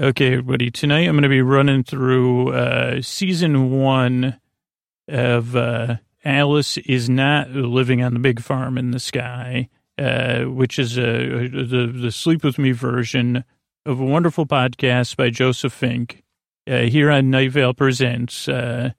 Okay, everybody. Tonight I'm going to be running through uh, season one of uh, Alice is Not Living on the Big Farm in the Sky, uh, which is uh, the, the Sleep With Me version of a wonderful podcast by Joseph Fink uh, here on Night Vale Presents. Uh,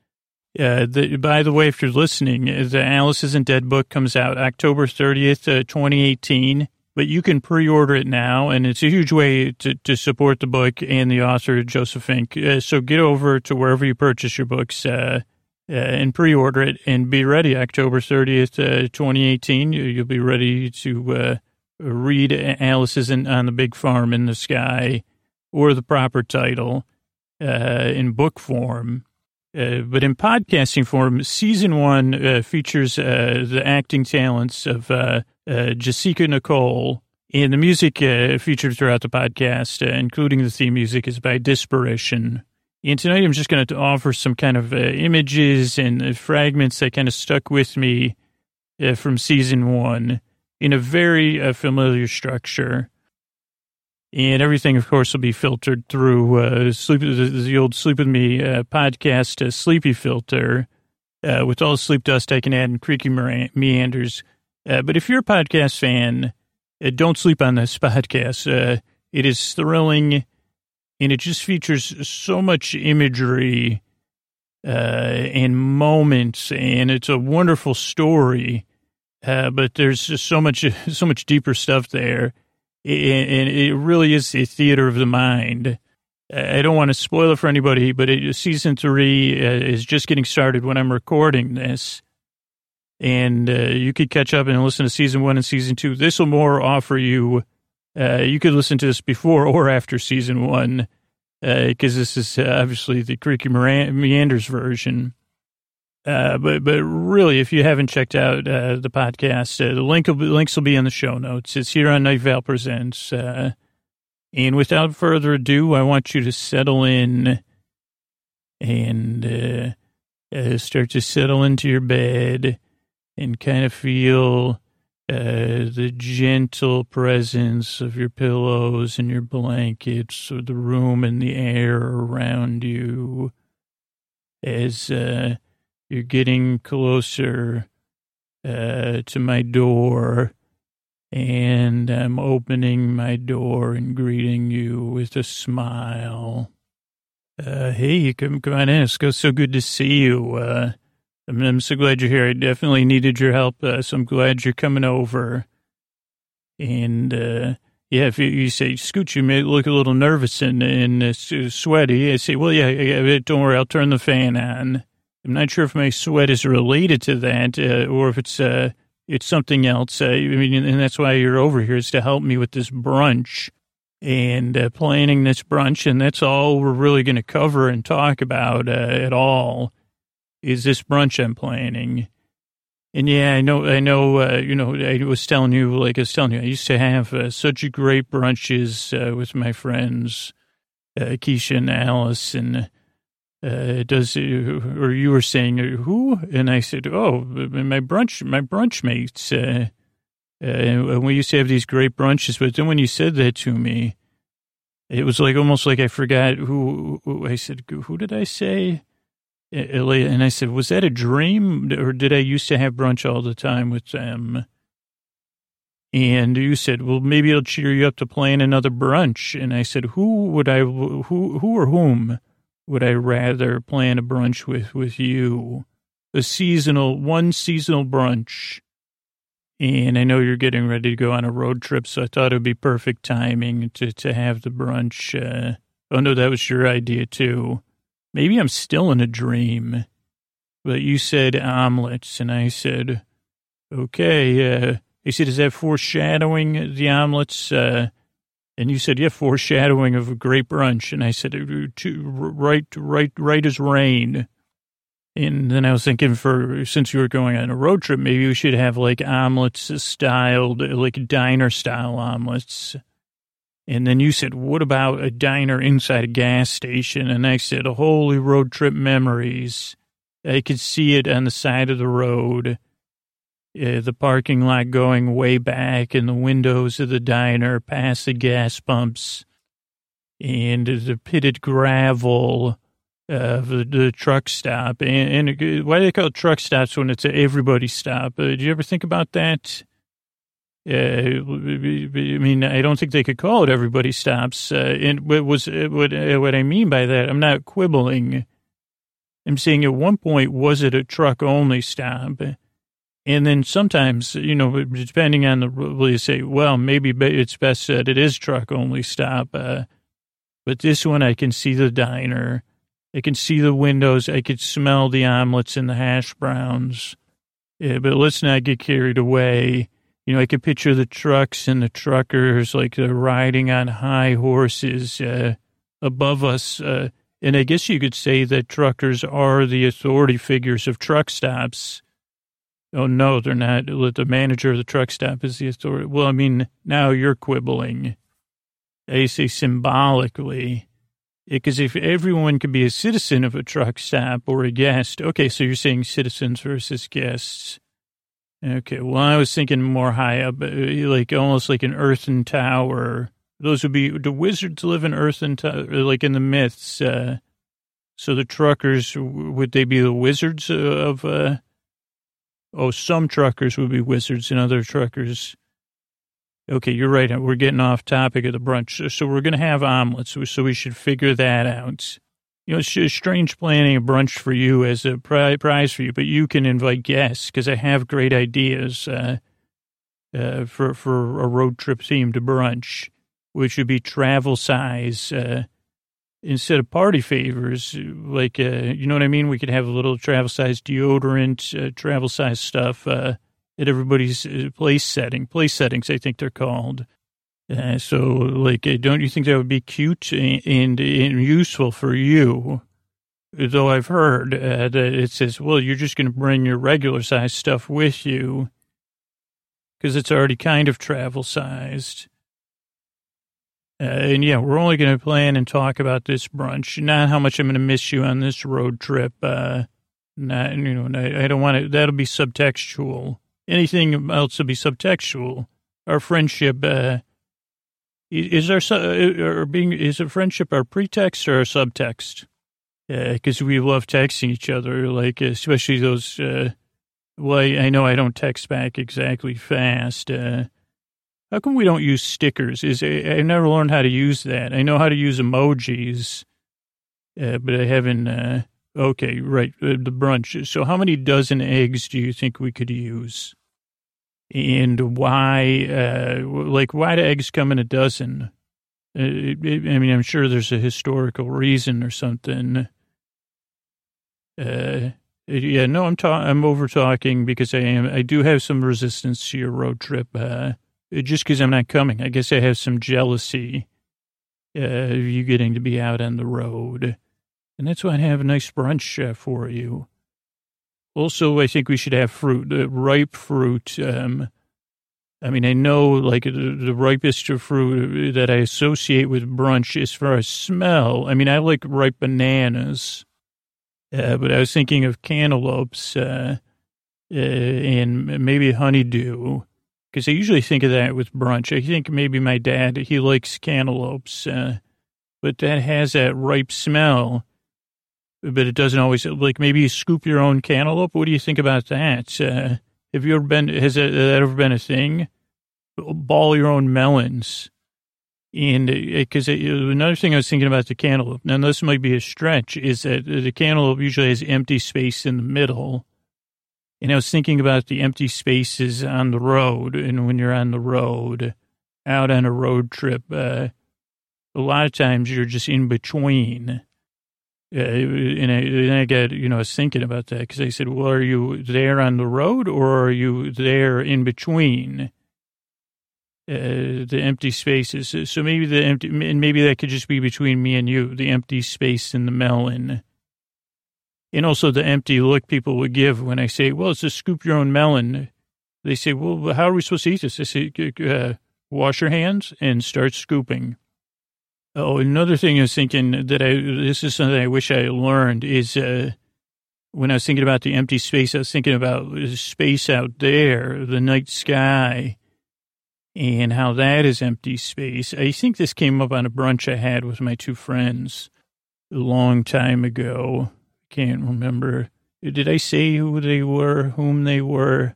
uh, the, by the way, if you're listening, the Alice Isn't Dead book comes out October 30th, uh, 2018 but you can pre-order it now, and it's a huge way to, to support the book and the author, Joseph Fink. Uh, so get over to wherever you purchase your books uh, uh, and pre-order it and be ready October 30th, uh, 2018. You'll be ready to uh, read Alice on the Big Farm in the Sky or the proper title uh, in book form. but in podcasting form, season one features the acting talents of uh, Jasika Nicole. And the music uh, featured throughout the podcast, uh, including the theme music, is by Disparition. And tonight I'm just going to offer some kind of uh, images and uh, fragments that kind of stuck with me uh, from season one in a very uh, familiar structure. And everything, of course, will be filtered through sleep, the, the, old Sleep With Me podcast, Sleepy Filter, with all the sleep dust I can add and creaky meanders uh, but if you're a podcast fan, uh, don't sleep on this podcast. Uh, it is thrilling, and it just features so much imagery uh, and moments, and it's a wonderful story. Uh, but there's just so much, so much deeper stuff there, and it really is a theater of the mind. I don't want to spoil it for anybody, but it, season three uh, is just getting started when I'm recording this and uh, you could catch up and listen to season one and season two. This will more offer you. Uh, you could listen to this before or after season one, because uh, this is uh, obviously the Creaky Meanders version. Uh, but but really, if you haven't checked out uh, the podcast, the link will be, links will be in the show notes. It's here on Night Vale Presents. and without further ado, I want you to settle in and start to settle into your bed and kind of feel uh, the gentle presence of your pillows and your blankets or the room and the air around you as uh, you're getting closer uh, to my door and I'm opening my door and greeting you with a smile. Uh, hey, come, come on in. It's so good to see you. Uh, I'm, I'm so glad you're here. I definitely needed your help, uh, so I'm glad you're coming over. And uh, yeah, if you, you, say, Scooch, you may look a little nervous and, and uh, sweaty. I say, well, yeah, yeah, don't worry, I'll turn the fan on. I'm not sure if my sweat is related to that uh, or if it's uh, it's something else. Uh, I mean, and that's why you're over here is to help me with this brunch and uh, planning this brunch, and that's all we're really going to cover and talk about uh, at all is this brunch I'm planning. And yeah, I know, I know, uh, you know, I was telling you, like I was telling you, I used to have uh, such great brunches uh, with my friends, uh, Keisha and Alice, and uh, does, or you were saying, uh, who? And I said, oh, my brunch, my brunch mates. Uh, uh, we used to have these great brunches, but then when you said that to me, it was like almost like I forgot who, who I said, who did I say? And I said, was that a dream or did I used to have brunch all the time with them? And you said, well, maybe it'll cheer you up to plan another brunch. And I said, who would I, who, who or whom would I rather plan a brunch with, with you? A seasonal, one seasonal brunch. And I know you're getting ready to go on a road trip, so I thought it would be perfect timing to, to have the brunch. Uh, oh, no, that was your idea too. Maybe I'm still in a dream. But you said omelets, and I said, okay. Uh, he said, is that foreshadowing the omelets? Uh, and you said, yeah, foreshadowing of a great brunch. And I said, right, right, right as rain. And then I was thinking, for since you were going on a road trip, maybe we should have like omelets styled, like diner style omelets. And then you said, what about a diner inside a gas station? And I said, holy road trip memories. I could see it on the side of the road, uh, the parking lot going way back and the windows of the diner past the gas pumps. and the pitted gravel of the, the truck stop. And, and, why do they call it truck stops when it's everybody stop? Uh, do you ever think about that? Uh, I mean, I don't think they could call it everybody stops. Uh, and what was what what I mean by that? I'm not quibbling. I'm saying at one point was it a truck only stop, and then sometimes you know depending on the rule, you say, well, maybe it's best that it is truck only stop. Uh, but this one, I can see the diner, I can see the windows, I could smell the omelets and the hash browns. Yeah, but let's not get carried away you know, I could picture the trucks and the truckers like they're riding on high horses uh, above us. Uh, and I guess you could say that truckers are the authority figures of truck stops. Oh, no, they're not. The manager of the truck stop is the authority. Well, I mean, now you're quibbling. I say symbolically. Because if everyone could be a citizen of a truck stop or a guest, okay, so you're saying citizens versus guests. Okay, well, I was thinking more high up, uh, like almost like an earthen tower. Those would be the wizards live in earthen tower, like in the myths. Uh, so the truckers would they be the wizards of? Uh, oh, some truckers would be wizards, and other truckers. Okay, you're right. We're getting off topic of the brunch. So we're to have omelets. So we should figure that out you know, it's strange planning a brunch for you as a prize for you, but you can invite guests because I have great ideas uh, uh, for for a road trip themed brunch, which would be travel size uh, instead of party favors. Like, uh, you know what I mean? We could have a little travel size deodorant, uh, travel size stuff uh, at everybody's place setting. Place settings, I think they're called. Uh, so, like, uh, don't you think that would be cute and, and, and useful for you? Though I've heard uh, that it says, well, you're just going to bring your regular size stuff with you because it's already kind of travel sized. Uh, and yeah, we're only going to plan and talk about this brunch, not how much I'm going to miss you on this road trip. Uh, not, you know, I, I don't want it. That'll be subtextual. Anything else will be subtextual. Our friendship, uh, is there uh, or being is a friendship our pretext or a subtext? Because uh, we love texting each other, like especially those. Uh, well, I, I, know I don't text back exactly fast. Uh, how come we don't use stickers? Is I, I never learned how to use that. I know how to use emojis, uh, but I haven't. Uh, okay, right, the brunch. So, how many dozen eggs do you think we could use? And why, uh, like, why do eggs come in a dozen? Uh, I mean, I'm sure there's a historical reason or something. Uh, yeah, no, I'm I'm over talking because I am. I do have some resistance to your road trip. Uh, just because I'm not coming, I guess I have some jealousy uh, of you getting to be out on the road, and that's why I have a nice brunch uh, for you. Also, I think we should have fruit, uh, ripe fruit. Um, I mean, I know like the, the ripest fruit that I associate with brunch as far as smell. I mean, I like ripe bananas, uh, but I was thinking of cantaloupes uh, uh, and maybe honeydew because I usually think of that with brunch. I think maybe my dad, he likes cantaloupes, uh, but that has that ripe smell but it doesn't always like maybe you scoop your own cantaloupe. What do you think about that? Uh, have you ever been? Has that, that ever been a thing? Ball your own melons, and because uh, another thing I was thinking about the cantaloupe. Now this might be a stretch. Is that the cantaloupe usually has empty space in the middle, and I was thinking about the empty spaces on the road, and when you're on the road, out on a road trip, uh, a lot of times you're just in between and I, and I get, you know, I was thinking about that because I said, well, are you there on the road or are you there in between uh, the empty spaces? So maybe the empty, and maybe that could just be between me and you, the empty space in the melon. And also the empty look people would give when I say, well, it's a scoop your own melon. They say, well, how are we supposed to eat this? I say, uh, wash your hands and start scooping. Oh, another thing I was thinking that I, this is something I wish I learned is, uh, when I was thinking about the empty space, I was thinking about space out there, the night sky. and how that is empty space. I think this came up on a brunch I had with my two friends a long time ago. Can't remember. Did I say who they were, whom they were?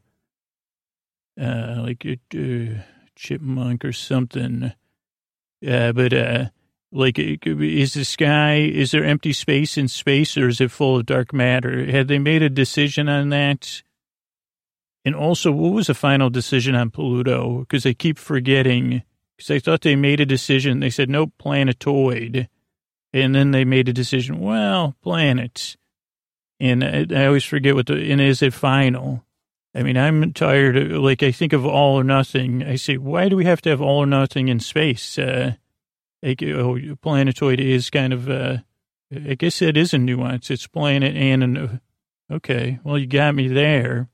Uh, like a uh, chipmunk or something. Uh, but, uh, like, is the sky, is there empty space in space or is it full of dark matter? Had they made a decision on that? And also, what was the final decision on Pluto? Because I keep forgetting, because I thought they made a decision. They said, nope, planetoid. And then they made a decision, well, planet. And I, I always forget what the, and is it final? I mean, I'm tired of, like, I think of all or nothing. I say, why do we have to have all or nothing in space? Uh, like, oh, planetoid is kind of, uh, I guess it is a nuance. It's planet and, an, okay, well, you got me there.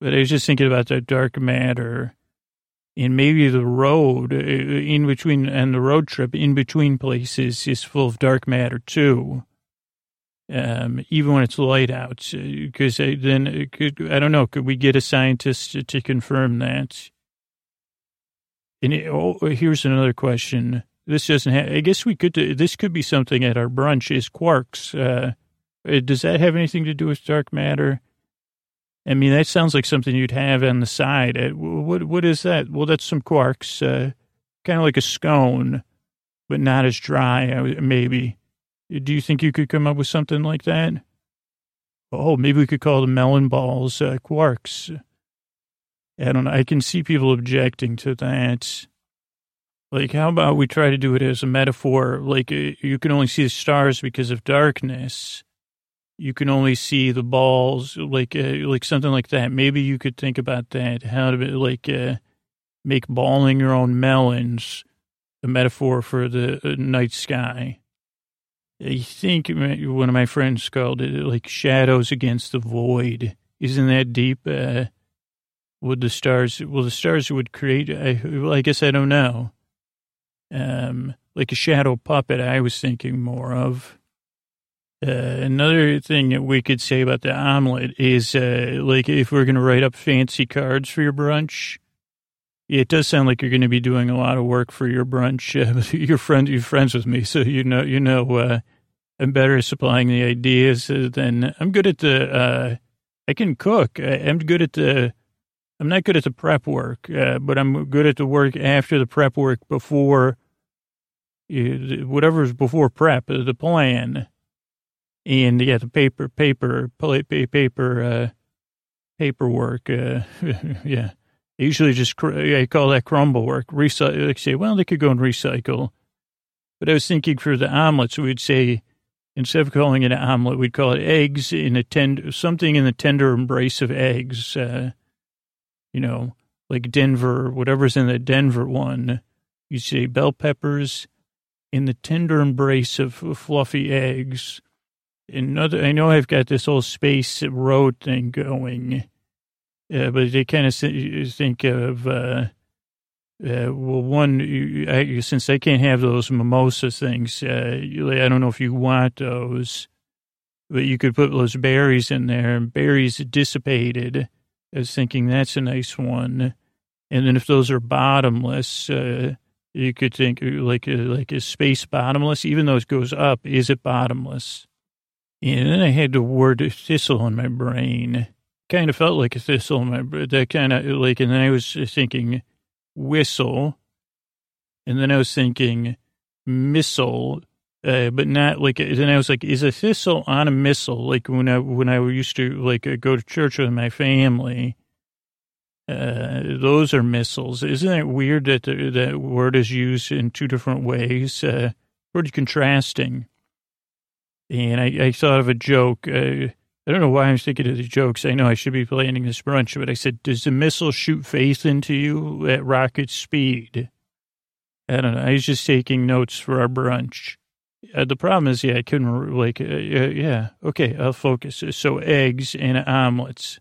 But I was just thinking about that dark matter and maybe the road uh, in between and the road trip in between places is full of dark matter too. Um, even when it's light out, because uh, then I don't know, could we get a scientist to confirm that? And it, oh, here's another question. This doesn't have, I guess we could, this could be something at our brunch is quarks. Uh, uh does that have anything to do with dark matter? I mean, that sounds like something you'd have on the side. Uh, what what is that? Well, that's some quarks, uh, kind of like a scone, but not as dry. Maybe. Do you think you could come up with something like that? Oh, maybe we could call the melon balls uh, quarks. I don't know. I can see people objecting to that. Like, how about we try to do it as a metaphor? Like, uh, you can only see the stars because of darkness you can only see the balls, like uh, like something like that. Maybe you could think about that. How to like uh, make balling your own melons a metaphor for the uh, night sky. I think one of my friends called it like shadows against the void. Isn't that deep? Uh, would the stars? Well, the stars would create. I, well, I guess I don't know. Um, like a shadow puppet. I was thinking more of. Uh, another thing that we could say about the omelet is, uh, like, if we're going to write up fancy cards for your brunch, it does sound like you're going to be doing a lot of work for your brunch. Uh, you're friend, you're friends with me, so you know, you know, uh, I'm better at supplying the ideas than I'm good at the. Uh, I can cook. I, am good at the. I'm not good at the prep work, uh, but I'm good at the work after the prep work before. Whatever's before prep, the plan and yeah, the paper, paper, paper, uh, paperwork. Uh, yeah, I usually just I call that crumble work. Recycle. Like say, well, they could go and recycle. But I was thinking for the omelets, we'd say instead of calling it an omelet, we'd call it eggs in a tender something in the tender embrace of eggs. Uh, you know, like Denver, whatever's in the Denver one. You say bell peppers in the tender embrace of fluffy eggs another, I know I've got this whole space road thing going, uh, but they kind of think of, uh, uh, well, one, I, since I can't have those mimosa things, uh, I don't know if you want those, but you could put those berries in there, and berries dissipated. I was thinking that's a nice one. And then if those are bottomless, uh, you could think like like a space bottomless, even though it goes up, is it bottomless? And then I had the word thistle in my brain. Kind of felt like a thistle in my brain. That kind of like, and then I was thinking whistle. And then I was thinking missile, uh, but not like, And I was like, is a thistle on a missile? Like when I, when I used to like uh, go to church with my family, uh, those are missiles. Isn't it weird that the, that word is used in two different ways? Uh, contrasting. And I, I thought of a joke. Uh, I don't know why I'm thinking of the jokes. I know I should be planning this brunch, but I said, does the missile shoot faith into you at rocket speed? I don't know. I was just taking notes for our brunch. Uh, the problem is, yeah, I couldn't, like, uh, yeah, okay, I'll focus. So eggs and omelets.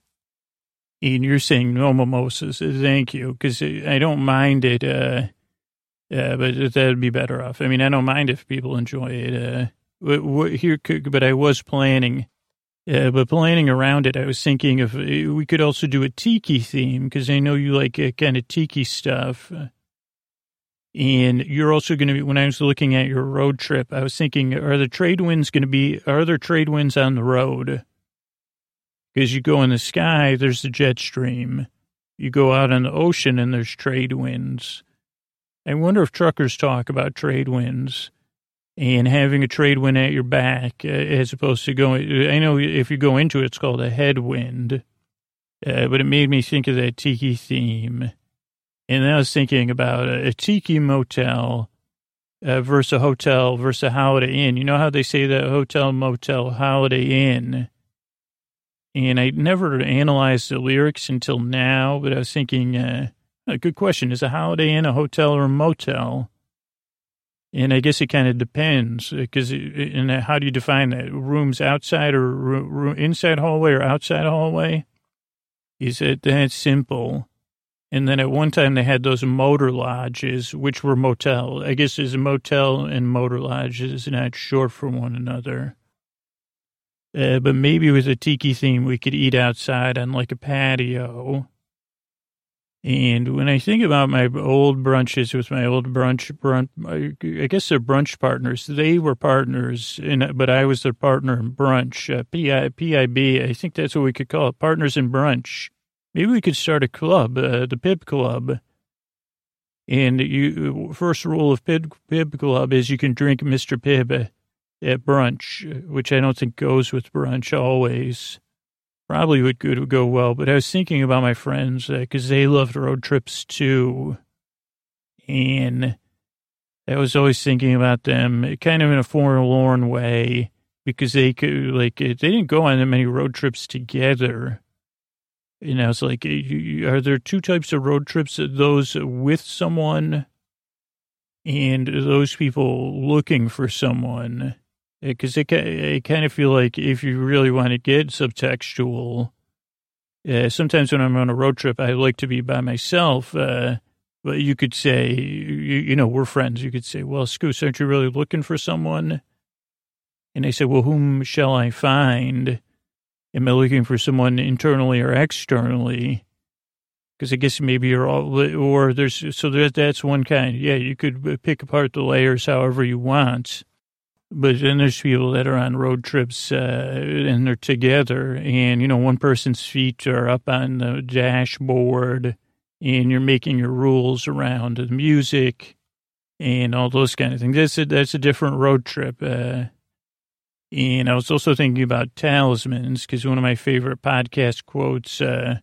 And you're saying no mimosas. Thank you, because I don't mind it, uh, uh, but that'd be better off. I mean, I don't mind if people enjoy it. Uh, here, but I was planning. Uh, but planning around it, I was thinking if uh, we could also do a tiki theme because I know you like uh, kind of tiki stuff. And you're also going to be, when I was looking at your road trip, I was thinking, are the trade winds going to be, are there trade winds on the road? Because you go in the sky, there's the jet stream. You go out on the ocean and there's trade winds. I wonder if truckers talk about trade winds and having a trade wind at your back uh, as opposed to going. I know if you go into it, it's called a headwind, uh, but it made me think of that tiki theme. And then I was thinking about a, a tiki motel uh, versus a hotel versus a holiday inn. You know how they say that hotel, motel, holiday inn? And I never analyzed the lyrics until now, but I was thinking, uh, a good question. Is a holiday inn a hotel or a motel? And I guess it kind of depends because, and how do you define that? Rooms outside or room, inside hallway or outside hallway? Is it that simple? And then at one time they had those motor lodges, which were motel. I guess is a motel and motor lodges not short for one another. Uh, but maybe with a tiki theme, we could eat outside on like a patio and when I think about my old brunches with my old brunch, brunch I guess they're brunch partners. They were partners, in, but I was their partner in brunch. Uh, PI, PIB, I think that's what we could call it, partners in brunch. Maybe we could start a club, uh, the Pib Club. And you, first rule of Pib, Pib Club is you can drink Mr. Pibb at brunch, which I don't think goes with brunch always probably would go, go well. But I was thinking about my friends because uh, they loved road trips too. And I was always thinking about them kind of in a forlorn way because they could, like, they didn't go on that many road trips together. And I was like, are there two types of road trips? Those with someone and those people looking for someone because it, it kind of feel like if you really want to get subtextual, uh, sometimes when I'm on a road trip, I like to be by myself. Uh, but you could say, you, you, know, we're friends. You could say, well, Scoos, aren't you really looking for someone? And they say, well, whom shall I find? Am I looking for someone internally or externally? Because I guess maybe you're all, or there's, so there, that's one kind. Yeah, you could pick apart the layers however you want. But then there's people that are on road trips uh, and they're together, and you know one person's feet are up on the dashboard, and you're making your rules around the music and all those kind of things. That's a, that's a different road trip. Uh, and I was also thinking about talismans because one of my favorite podcast quotes uh,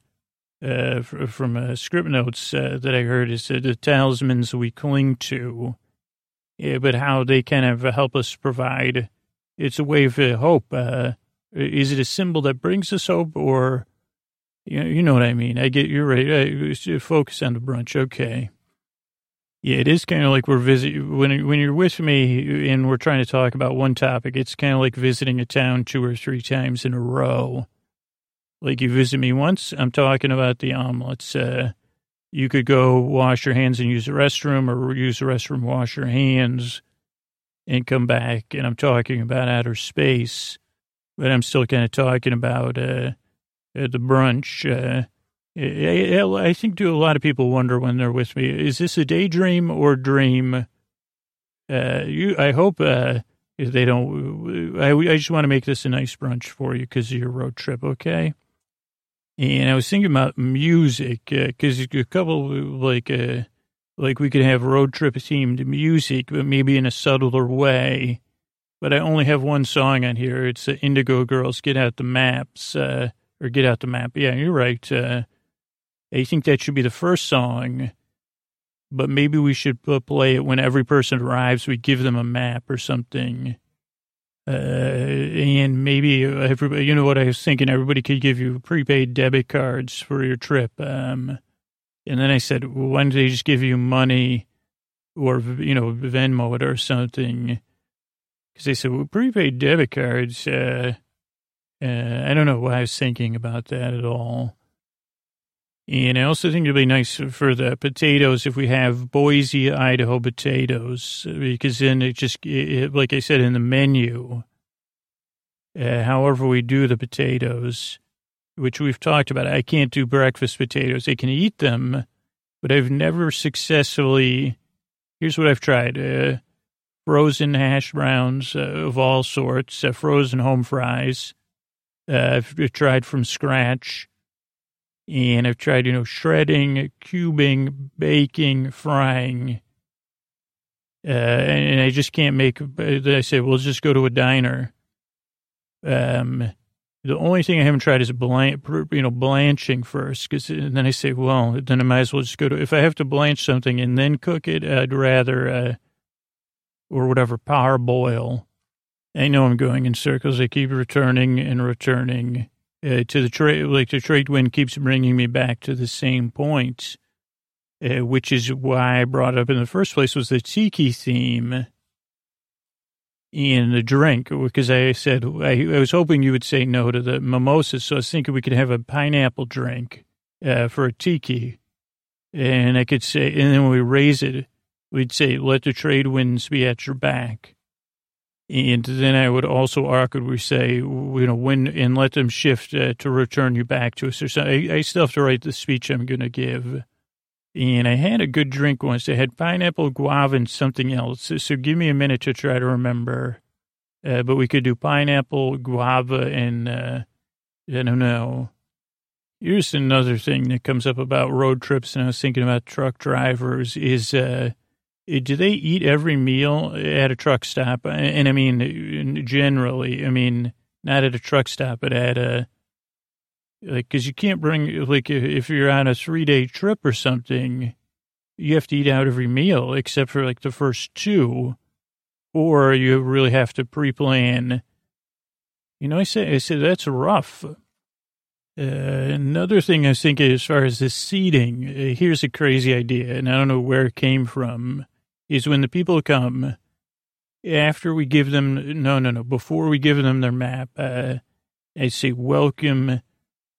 uh, from uh, Scriptnotes uh, that I heard is the talismans we cling to but how they kind of help us provide. It's a way of uh, hope. Uh, is it a symbol that brings us hope, or you know, you know what I mean? I get you're right. Uh, focus on the brunch, okay? Yeah, it is kind of like we're visiting when when you're with me and we're trying to talk about one topic. It's kind of like visiting a town two or three times in a row. Like you visit me once, I'm talking about the omelets. Uh, you could go wash your hands and use the restroom or use the restroom, wash your hands and come back. And I'm talking about outer space, but I'm still kind of talking about, uh, uh the brunch. Uh, I, I think do a lot of people wonder when they're with me, is this a daydream or dream? Uh, you, I hope, uh, they don't, I, I just want to make this a nice brunch for you because of your road trip. Okay. And I was thinking about music because uh, a couple like uh, like we could have road trip themed music, but maybe in a subtler way. But I only have one song on here. It's uh, Indigo Girls Get Out the Maps uh, or Get Out the Map. Yeah, you're right. Uh, I think that should be the first song. But maybe we should play it when every person arrives. We give them a map or something. Uh, and maybe everybody, you know what I was thinking, everybody could give you prepaid debit cards for your trip. Um, and then I said, well, why don't they just give you money or, you know, Venmo it or something? Because they said, well, prepaid debit cards, uh, uh, I don't know why I was thinking about that at all. And I also think it'd be nice for the potatoes if we have Boise, Idaho potatoes, because then it just, it, like I said in the menu, Uh, however, we do the potatoes, which we've talked about. I can't do breakfast potatoes. I can eat them, but I've never successfully. Here's what I've tried: uh, frozen hash browns uh, of all sorts, uh, frozen home fries. Uh, I've tried from scratch, and I've tried, you know, shredding, cubing, baking, frying. Uh, and I just can't make. I say, well, let's just go to a diner. Um, the only thing I haven't tried is blanch, you know, blanching first. Cause then I say, well, then I might as well just go to, if I have to blanch something and then cook it, I'd rather, uh, or whatever, parboil. I know I'm going in circles. I keep returning and returning uh, to the trade. Like the trade wind keeps bringing me back to the same point, uh, which is why I brought up in the first place was the tiki theme in the drink because I said I, I, was hoping you would say no to the mimosas. So I was thinking we could have a pineapple drink uh, for a tiki, and I could say, and then when we raise it, we'd say, "Let the trade winds be at your back." And then I would also awkwardly say, you know, when and let them shift uh, to return you back to us. Or something. I, I still have to write the speech I'm going to give. And I had a good drink once. I had pineapple, guava, and something else. So give me a minute to try to remember. Uh, but we could do pineapple, guava, and uh, I don't know. Here's another thing that comes up about road trips, and I was thinking about truck drivers is uh, do they eat every meal at a truck stop? And I mean, generally, I mean, not at a truck stop, but at a like, cause you can't bring, like, if you're on a three day trip or something, you have to eat out every meal except for like the first two, or you really have to pre plan. You know, I say, I said, that's rough. Uh, another thing I thinking as far as the seating, uh, here's a crazy idea, and I don't know where it came from, is when the people come, after we give them, no, no, no, before we give them their map, uh, I say, welcome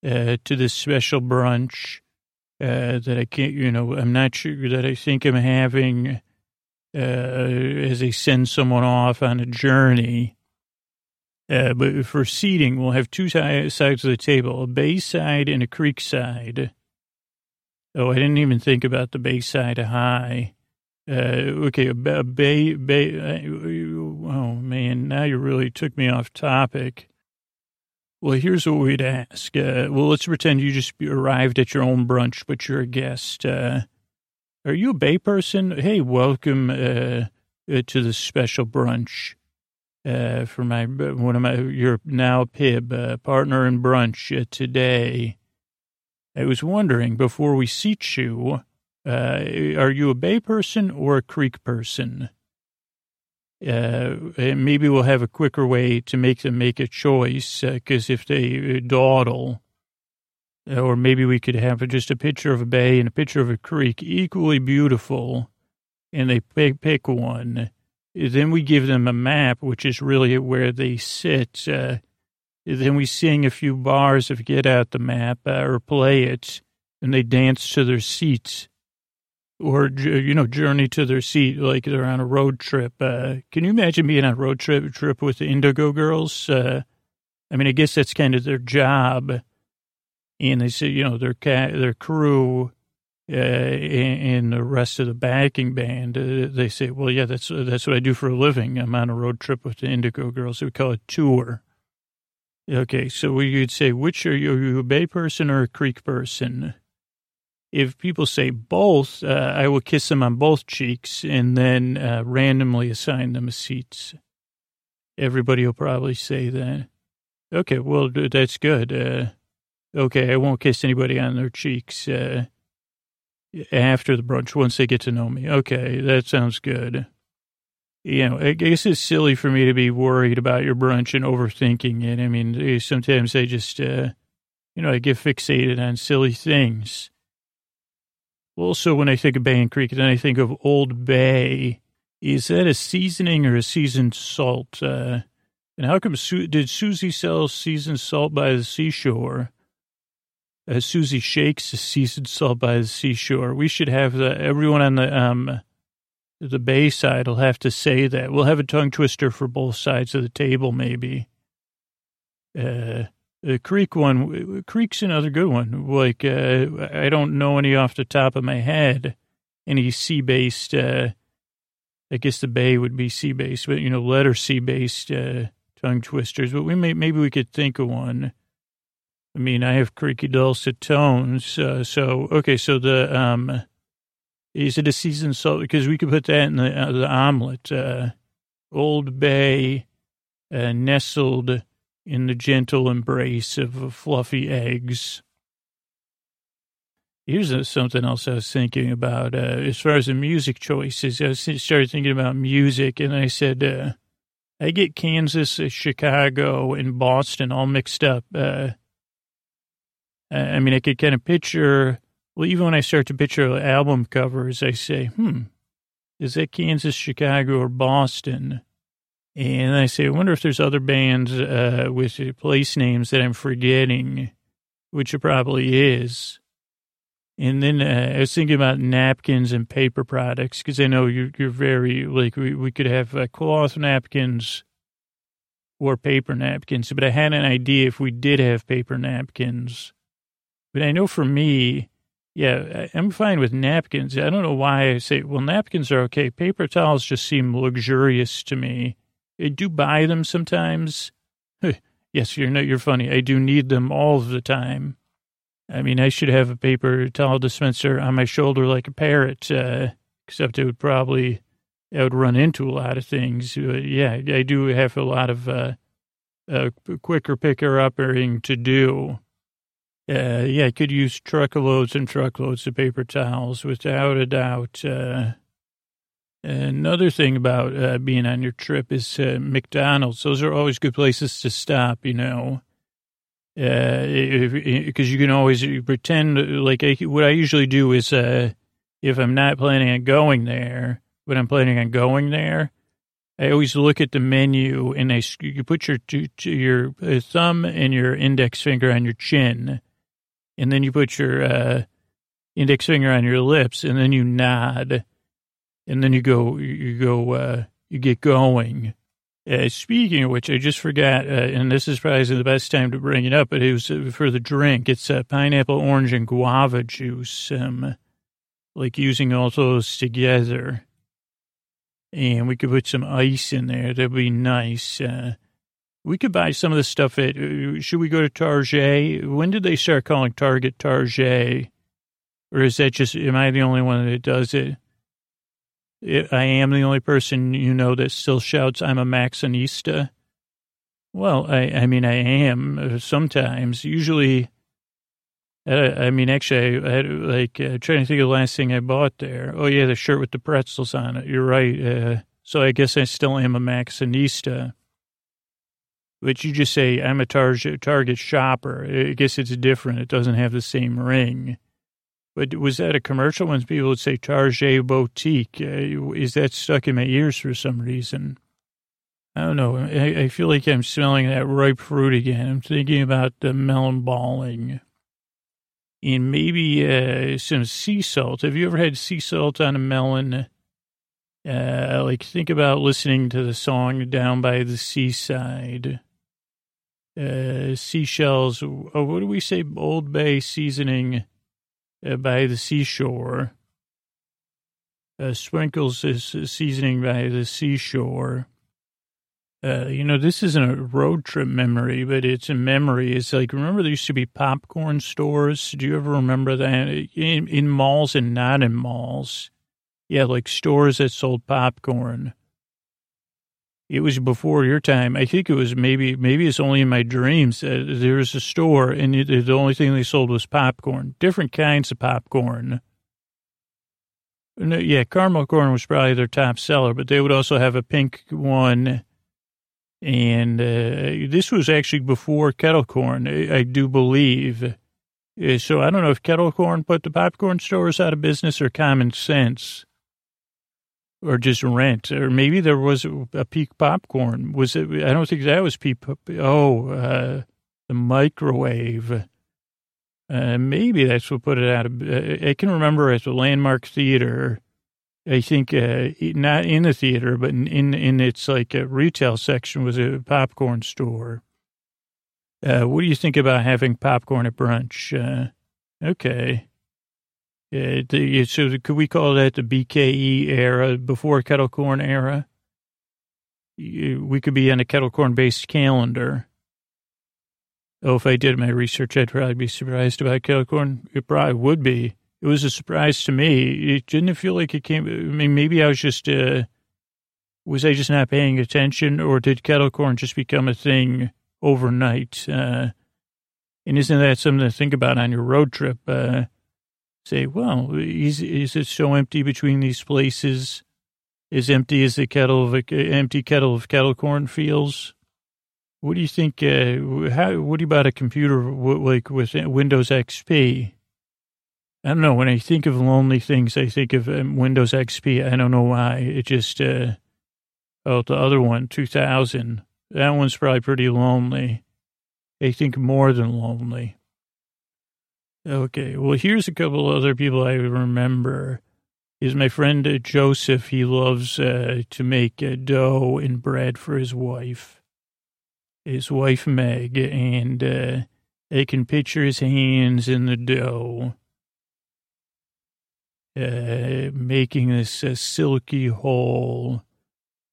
uh, to this special brunch uh, that I can't, you know, I'm not sure that I think I'm having uh, as they send someone off on a journey. Uh, but for seating, we'll have two sides of the table, a bay side and a creek side. Oh, I didn't even think about the bay side high. Uh, okay, a bay, bay, uh, oh man, now you really took me off topic. Well, here's what we'd ask. Uh, well, let's pretend you just arrived at your own brunch, but you're a guest. Uh, are you a Bay person? Hey, welcome uh, uh to the special brunch uh, for my one of my your now Pib partner in brunch today. I was wondering before we seat you, are you a Bay person or a Creek person? uh, maybe we'll have a quicker way to make them make a choice because uh, if they uh, dawdle, uh, or maybe we could have just a picture of a bay and a picture of a creek, equally beautiful, and they pick, pick one. Then we give them a map, which is really where they sit. Uh, then we sing a few bars of Get Out the Map uh, or play it, and they dance to their seats or you know journey to their seat like they're on a road trip. Uh, can you imagine being on a road trip trip with the Indigo Girls? Uh, I mean, I guess that's kind of their job, and they say you know their cat their crew uh, and, the rest of the backing band. Uh, they say, well, yeah, that's that's what I do for a living. I'm on a road trip with the Indigo Girls. We call it tour. Okay, so we would say, which are you, are you a Bay person or a Creek person? If people say both, uh, I will kiss them on both cheeks and then uh, randomly assign them a seat. Everybody will probably say that. Okay, well, that's good. Uh, okay, I won't kiss anybody on their cheeks uh, after the brunch once they get to know me. Okay, that sounds good. You know, I guess it's silly for me to be worried about your brunch and overthinking it. I mean, sometimes I just, uh, you know, I get fixated on silly things also, when I think of Bay and Creek, then I think of Old Bay. Is that a seasoning or a seasoned salt? Uh, and how come Su- did Susie sell seasoned salt by the seashore? Uh, Susie shakes the seasoned salt by the seashore. We should have the, everyone on the um the Bay side will have to say that. We'll have a tongue twister for both sides of the table, maybe. Uh, the creek one, creek's another good one. Like, uh, I don't know any off the top of my head, any sea based, uh, I guess the bay would be sea based, but you know, letter C based, uh, tongue twisters, but we may, maybe we could think of one. I mean, I have creaky dulcet tones. Uh, so, okay. So the, um, is it a seasoned salt? Because we could put that in the, uh, the omelet, uh, Old Bay, uh, nestled in the gentle embrace of fluffy eggs. Here's something else I was thinking about. Uh, as far as the music choices, I started thinking about music, and I said, uh, I get Kansas, uh, Chicago, and Boston all mixed up. Uh, I mean, I could kind of picture, well, even when I start to picture album covers, I say, hmm, is that Kansas, Chicago, or Boston? And I say, I wonder if there's other bands uh, with place names that I'm forgetting, which it probably is. And then uh, I was thinking about napkins and paper products because I know you're, you're very, like, we, we could have uh, cloth napkins or paper napkins. But I had an idea if we did have paper napkins. But I know for me, yeah, I'm fine with napkins. I don't know why I say, well, napkins are okay. Paper towels just seem luxurious to me. I do buy them sometimes. yes, you're not, you're funny. I do need them all the time. I mean, I should have a paper towel dispenser on my shoulder like a parrot, uh, except it would probably, I would run into a lot of things. Uh, yeah, I do have a lot of uh, uh, quicker picker upping to do. Uh, yeah, I could use truckloads and truckloads of paper towels without a doubt. Another thing about uh, being on your trip is uh, McDonald's. Those are always good places to stop, you know, because uh, you can always pretend like I, what I usually do is uh, if I'm not planning on going there, but I'm planning on going there, I always look at the menu and I you put your your uh, thumb and your index finger on your chin, and then you put your uh, index finger on your lips, and then you nod and then you go, you go, uh, you get going. Uh, speaking of which, I just forgot, uh, and this is probably the best time to bring it up, but it was uh, for the drink. It's uh, pineapple, orange, and guava juice, um, like using all those together. And we could put some ice in there. That'd be nice. Uh, we could buy some of the stuff at, should we go to Target? When did they start calling Target Target? Or is that just, am I the only one that does it? I am the only person you know that still shouts, I'm a Maxinista. Well, I, I mean, I am uh, sometimes. Usually, uh, I mean, actually, I had, like, uh, trying to think of the last thing I bought there. Oh, yeah, the shirt with the pretzels on it. You're right. Uh, so I guess I still am a Maxinista. But you just say, I'm a target, target shopper. I guess it's different. It doesn't have the same ring. But was that a commercial when people would say Target Boutique? Uh, is that stuck in my ears for some reason? I don't know. I, I, feel like I'm smelling that ripe fruit again. I'm thinking about the melon balling. And maybe uh, some sea salt. Have you ever had sea salt on a melon? Uh, like, think about listening to the song Down by the Seaside. Uh, seashells. Oh, what do we say? Old Bay seasoning by the seashore. Uh, sprinkles is seasoning by the seashore. Uh, you know, this isn't a road trip memory, but it's a memory. It's like, remember there used to be popcorn stores? Do you ever remember that? In, in malls and not in malls. Yeah, like stores that sold popcorn. It was before your time. I think it was maybe, maybe it's only in my dreams. Uh, there was a store and it, the only thing they sold was popcorn, different kinds of popcorn. No, yeah, caramel corn was probably their top seller, but they would also have a pink one. And uh, this was actually before kettle corn, I, I do believe. Uh, so I don't know if kettle corn put the popcorn stores out of business or common sense or just rent, or maybe there was a peak popcorn. Was it? I don't think that was peak. Oh, uh, the microwave. Uh, maybe that's what put it out of. Uh, I can remember at the Landmark Theater. I think uh, not in the theater, but in in, in its like retail section was a popcorn store. Uh, what do you think about having popcorn at brunch? Uh, okay. Uh, so could we call that the BKE era, before kettle corn era? We could be on a kettle corn based calendar. Oh, if I did my research, I'd probably be surprised about kettle corn. It probably would be. It was a surprise to me. It didn't feel like it came. I mean, maybe I was just, uh, was I just not paying attention or did kettle corn just become a thing overnight? Uh, and isn't that something to think about on your road trip? Uh, say, well, is, is it so empty between these places? As empty as the kettle of a, empty kettle of kettle corn feels? What do you think? Uh, how, what about a computer like with Windows XP? I don't know. When I think of lonely things, I think of um, Windows XP. I don't know why. It just, uh, oh, the other one, 2000. That one's probably pretty lonely. I think more than lonely. Okay. Well, here's a couple other people I remember. Is my friend uh, Joseph. He loves uh, to make uh, dough and bread for his wife, his wife Meg, and uh, I can picture his hands in the dough uh, making this uh, silky hole.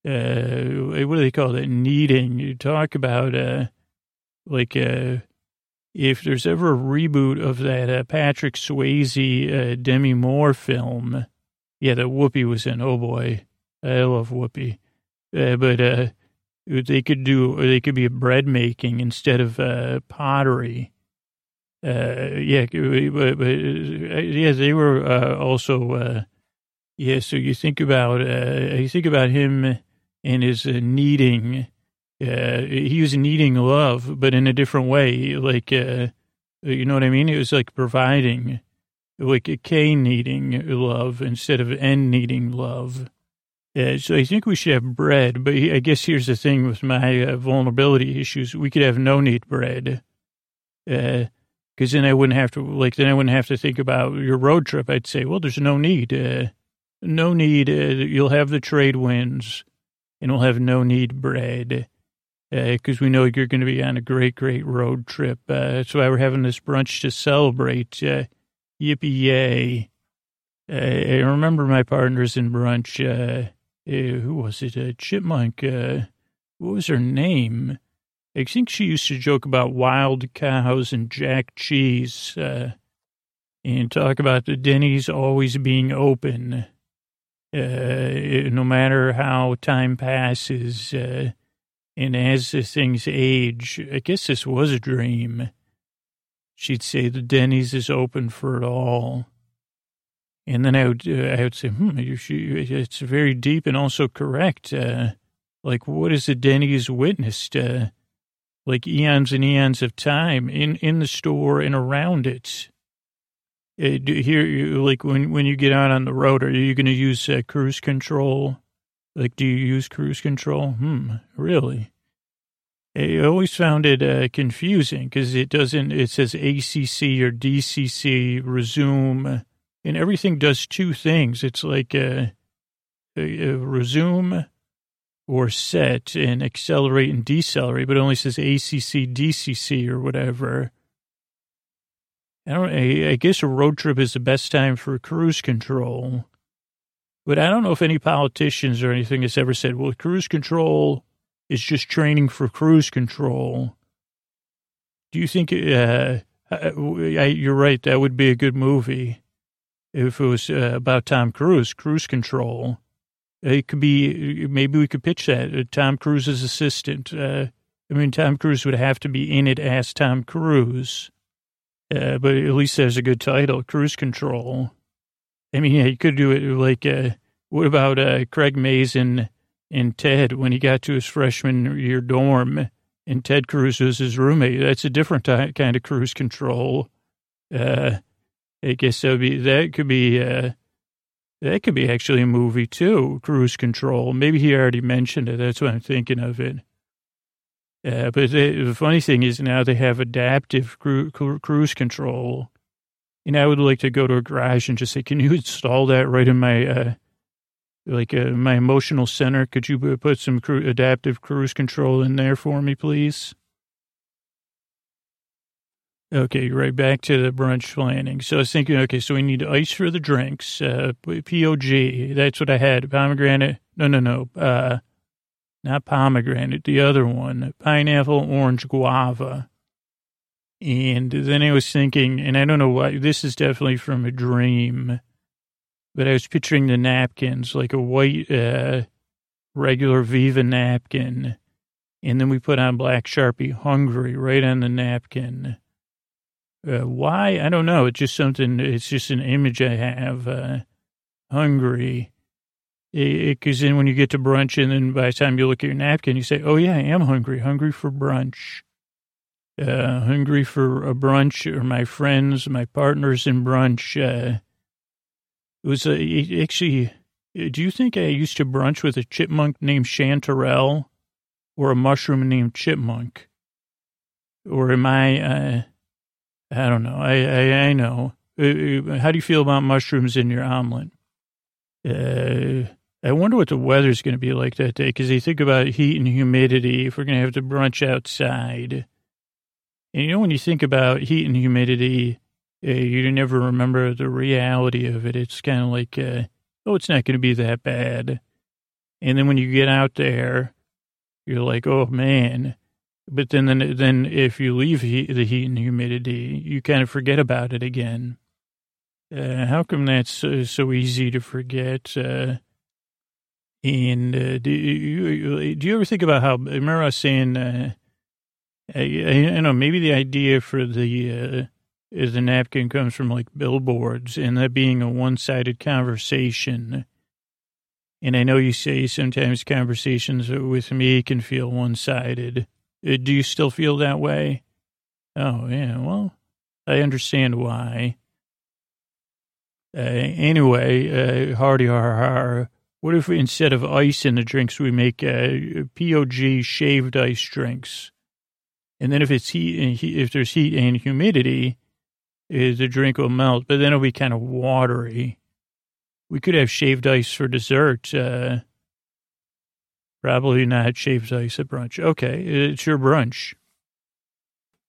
What do they call it? Kneading. You talk about, like, uh, if there's ever a reboot of that uh, Patrick Swayze uh, Demi Moore film, yeah, that Whoopi was in. Oh boy, I love Whoopi. Uh, but uh, they could do, or they could be bread making instead of uh, pottery. Uh, yeah, but, but, yeah, they were also, yeah. So you think about, you think about him and his needing. Uh, he was needing love, but in a different way. Like, uh, you know what I mean? It was like providing, like a K needing love instead of N needing love. Uh, so I think we should have bread, but I guess here's the thing with my uh, vulnerability issues: we could have no need bread. Uh, because then I wouldn't have to like then I wouldn't have to think about your road trip. I'd say, well, there's no need, uh, no need. Uh, you'll have the trade winds, and we'll have no need bread because uh, we know you're going to be on a great, great road trip. Uh, that's why we're having this brunch to celebrate. Uh, yippee yay! Uh, I remember my partners in brunch. Uh, uh, who was it? Uh, Chipmunk. Uh, what was her name? I think she used to joke about wild cows and jack cheese uh, and talk about the Denny's always being open, uh, no matter how time passes. Uh, and as things age, I guess this was a dream. She'd say the Denny's is open for it all. And then I would, uh, I would say, hmm, it's very deep and also correct. Uh, like, what is the Denny's witnessed? Uh, like eons and eons of time in, in the store and around it. Uh, here, like when, when you get out on the road, are you going to use uh, cruise control? Like, do you use cruise control? Hmm, really? I always found it uh, confusing because it doesn't, it says ACC or DCC, resume, and everything does two things. It's like a, a, a resume or set and accelerate and decelerate, but it only says ACC, DCC or whatever. I don't. I, I guess a road trip is the best time for cruise control, but I don't know if any politicians or anything has ever said, "Well, cruise control is just training for cruise control." Do you think? Uh, I, you're right. That would be a good movie if it was uh, about Tom Cruise, Cruise Control. It could be, maybe we could pitch that. Uh, Tom Cruise's assistant. Uh, I mean, Tom Cruise would have to be in it as Tom Cruise. Uh, but at least there's a good title, Cruise Control. I mean, yeah, you could do it like, uh, what about uh, Craig Mazin and Ted when he got to his freshman year dorm and Ted Cruz was his roommate? That's a different ty- kind of cruise control. Uh, I guess that be, that could be, uh, that could be actually a movie too, Cruise Control. Maybe he already mentioned it. That's what I'm thinking of it. Uh, but the, the, funny thing is now they have adaptive cru- cru- cruise control. And I would like to go to a garage and just say, can you install that right in my, uh, like uh, my emotional center? Could you put some cru- adaptive cruise control in there for me, please? Okay, right back to the brunch planning. So I was thinking, okay, so we need ice for the drinks, uh, POG. That's what I had. Pomegranate. No, no, no. Uh, not pomegranate. The other one, pineapple, orange, guava. And then I was thinking, and I don't know why, this is definitely from a dream, but I was picturing the napkins, like a white, uh, regular Viva napkin. And then we put on black Sharpie, hungry, right on the napkin. Uh, why? I don't know. It's just something, it's just an image I have, uh, hungry. Because then when you get to brunch and then by the time you look at your napkin, you say, oh yeah, I am hungry, hungry for brunch uh, hungry for a brunch or my friends, my partners in brunch. Uh, it was a, actually, do you think I used to brunch with a chipmunk named Chanterelle or a mushroom named Chipmunk? Or am I, uh, I don't know. I, I, I know. Uh, uh, how do you feel about mushrooms in your omelet? Uh, I wonder what the weather's going to be like that day because you think about heat and humidity. If we're going to have to brunch outside, and you know, when you think about heat and humidity, uh, you never remember the reality of it. It's kind of like, uh, oh, it's not going to be that bad. And then when you get out there, you're like, oh man. But then, then, then if you leave the heat and humidity, you kind of forget about it again. Uh, how come that's so, so easy to forget? Uh, and uh, do you do you ever think about how? Remember I was saying uh, I, I, know maybe the idea for the uh, is the napkin comes from like billboards and that being a one-sided conversation. And I know you say sometimes conversations with me can feel one-sided. Uh, do you still feel that way? Oh yeah, well, I understand why. Uh, anyway, uh, hardy har har. What if instead of ice in the drinks, we make uh, POG shaved ice drinks? And then if it's heat, and if there's heat and humidity, eh, the drink will melt, but then it'll be kind of watery. We could have shaved ice for dessert. Uh, probably not shaved ice at brunch. Okay, it's your brunch.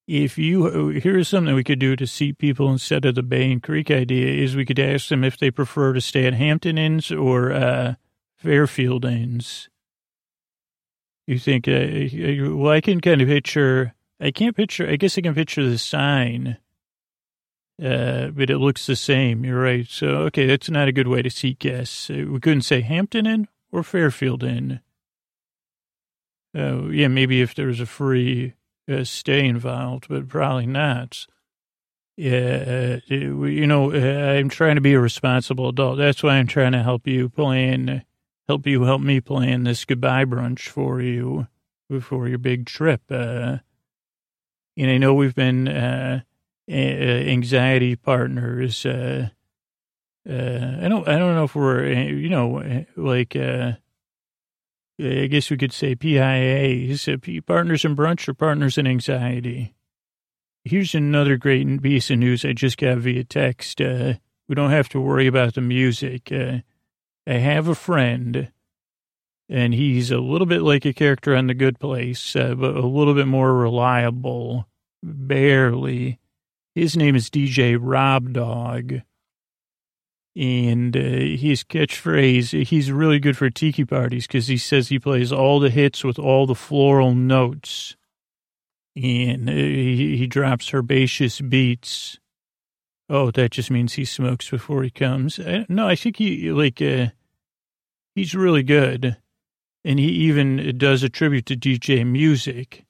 If you, here's something we could do to seat people instead of the Bay and Creek idea is we could ask them if they prefer to stay at Hampton Inns or uh, Fairfield Inns. You think, uh, well, I can kind of picture I can't picture, I guess I can picture the sign, uh, but it looks the same. You're right. So, okay, that's not a good way to seek guests. Uh, we couldn't say Hampton Inn or Fairfield Inn. Uh, yeah, maybe if there was a free uh, stay involved, but probably not. Yeah, uh, you know, uh, I'm trying to be a responsible adult. That's why I'm trying to help you plan, help you help me plan this goodbye brunch for you before your big trip. Uh, and I know we've been anxiety partners. Uh, uh, I don't. I don't know if we're. You know, like. Uh, I guess we could say PIA. partners in brunch or partners in anxiety. Here's another great piece of news I just got via text. Uh, we don't have to worry about the music. Uh, I have a friend and he's a little bit like a character on The Good Place, uh, but a little bit more reliable, barely. His name is DJ Rob Dog, and uh, his catchphrase, he's really good for tiki parties because he says he plays all the hits with all the floral notes, and uh, he, he drops herbaceous beats. Oh, that just means he smokes before he comes. I, no, I think he, like, uh, he's really good and he even does a tribute to DJ Music.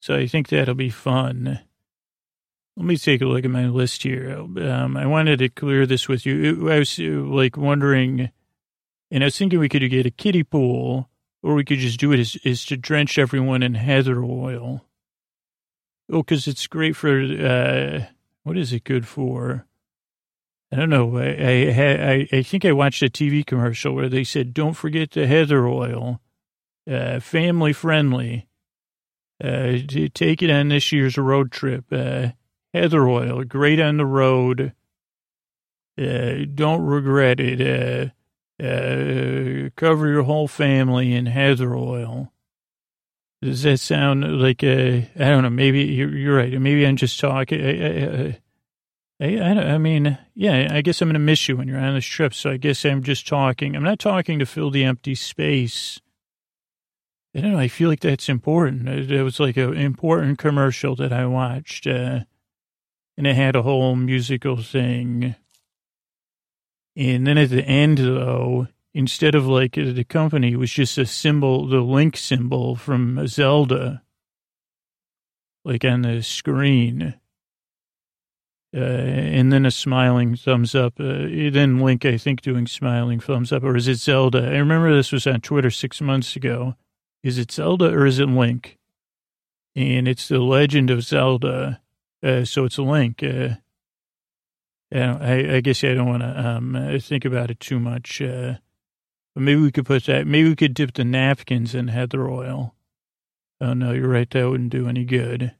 So I think that'll be fun. Let me take a look at my list here. Um, I wanted to clear this with you. I was uh, like wondering, and I was thinking we could get a kiddie pool, or we could just do it is, is to drench everyone in heather oil. Oh, because it's great for, uh, what is it good for? I don't know. I, I, I think I watched a TV commercial where they said, don't forget the heather oil, uh, family friendly. Uh, take it on this year's road trip. Uh, heather oil, great on the road. Uh, don't regret it. Uh, uh, cover your whole family in heather oil. Does that sound like a, I don't know, maybe you're, you're right. Maybe I'm just talking. I, I, I, I, mean, yeah, I guess I'm going to miss you when you're on this trip. So I guess I'm just talking. I'm not talking to fill the empty space. I don't know. I feel like that's important. It was like an important commercial that I watched, uh, and it had a whole musical thing. And then at the end, though, instead of like the company, it was just a symbol, the link symbol from Zelda, like on the screen. Uh, and then a smiling thumbs up. Uh, then Link, I think, doing smiling thumbs up, or is it Zelda? I remember this was on Twitter six months ago. Is it Zelda or is it Link? And it's the Legend of Zelda. Uh, so it's a Link. Uh, I, I, guess I don't want to um, think about it too much. Uh, but maybe we could put that, maybe we could dip the napkins in heather oil. Oh, no, you're right. That wouldn't do any good.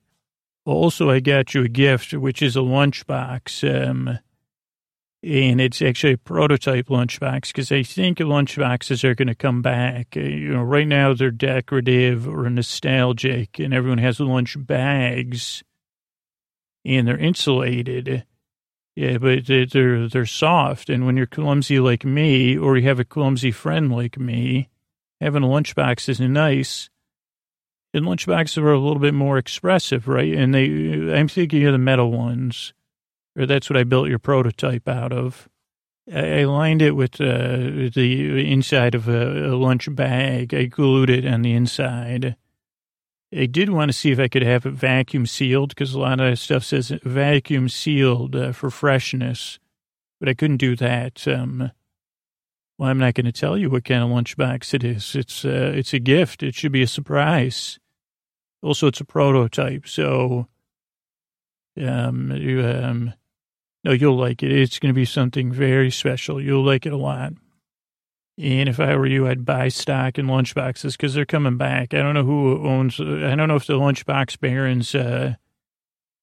Also, I got you a gift, which is a lunchbox. Um, and it's actually a prototype lunchbox because I think lunchboxes are going to come back. Uh, you know, right now they're decorative or nostalgic, and everyone has lunch bags, and they're insulated. Yeah, but they're they're soft, and when you're clumsy like me, or you have a clumsy friend like me, having a lunchbox is nice. And lunchboxes are a little bit more expressive, right? And they, I'm thinking of the metal ones or that's what I built your prototype out of. I, lined it with uh, the inside of a, a, lunch bag. I glued it on the inside. I did want to see if I could have it vacuum sealed because a lot of stuff says vacuum sealed uh, for freshness, but I couldn't do that. Um, well, I'm not going to tell you what kind of lunchbox it is. It's uh, it's a gift. It should be a surprise. Also, it's a prototype, so um, you um, no, you'll like it. It's going to be something very special. You'll like it a lot. And if I were you, I'd buy stock in lunchboxes because they're coming back. I don't know who owns. I don't know if the lunchbox barons uh,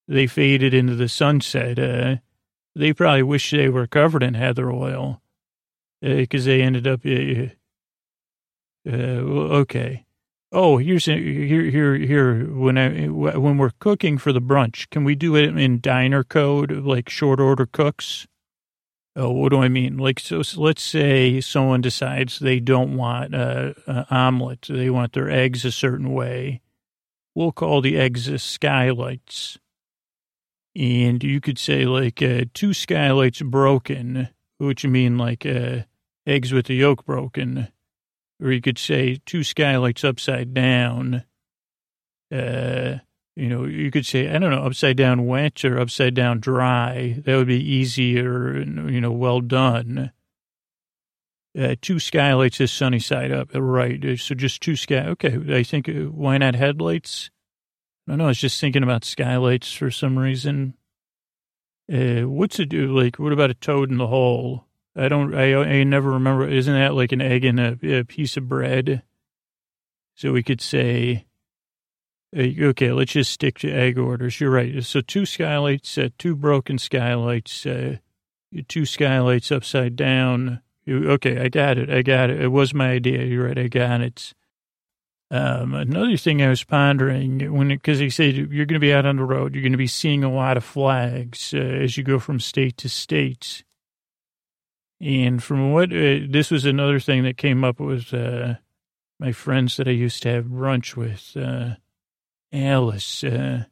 they faded into the sunset. Uh, they probably wish they were covered in heather oil because uh, they ended up. Uh, uh okay. Oh, here's here here here when I when we're cooking for the brunch, can we do it in diner code like short order cooks? Oh, what do I mean? Like so, so let's say someone decides they don't want a, a omelet, they want their eggs a certain way. We'll call the eggs skylights. And you could say like uh, two skylights broken, which you mean like uh, eggs with the yolk broken or you could say two skylights upside down. Uh, you know, you could say, I don't know, upside down wet or upside down dry. That would be easier, and, you know, well done. Uh, two skylights is sunny side up, right? Uh, so just two sky. Okay, I think uh, why not headlights? I don't know. I was just thinking about skylights for some reason. Uh, what's it do? Like, what about a toad in the hole? I don't, I, I never remember. Isn't that like an egg and a, a piece of bread? So we could say, uh, okay, let's just stick to egg orders. You're right. So two skylights, uh, two broken skylights, uh, two skylights upside down. Okay, I got it. I got it. It was my idea. You're right. I got it. Um, another thing I was pondering when, because he said you're going to be out on the road, you're going to be seeing a lot of flags uh, as you go from state to state. And from what uh, this was another thing that came up was uh, my friends that I used to have brunch with, uh, Alice. Uh,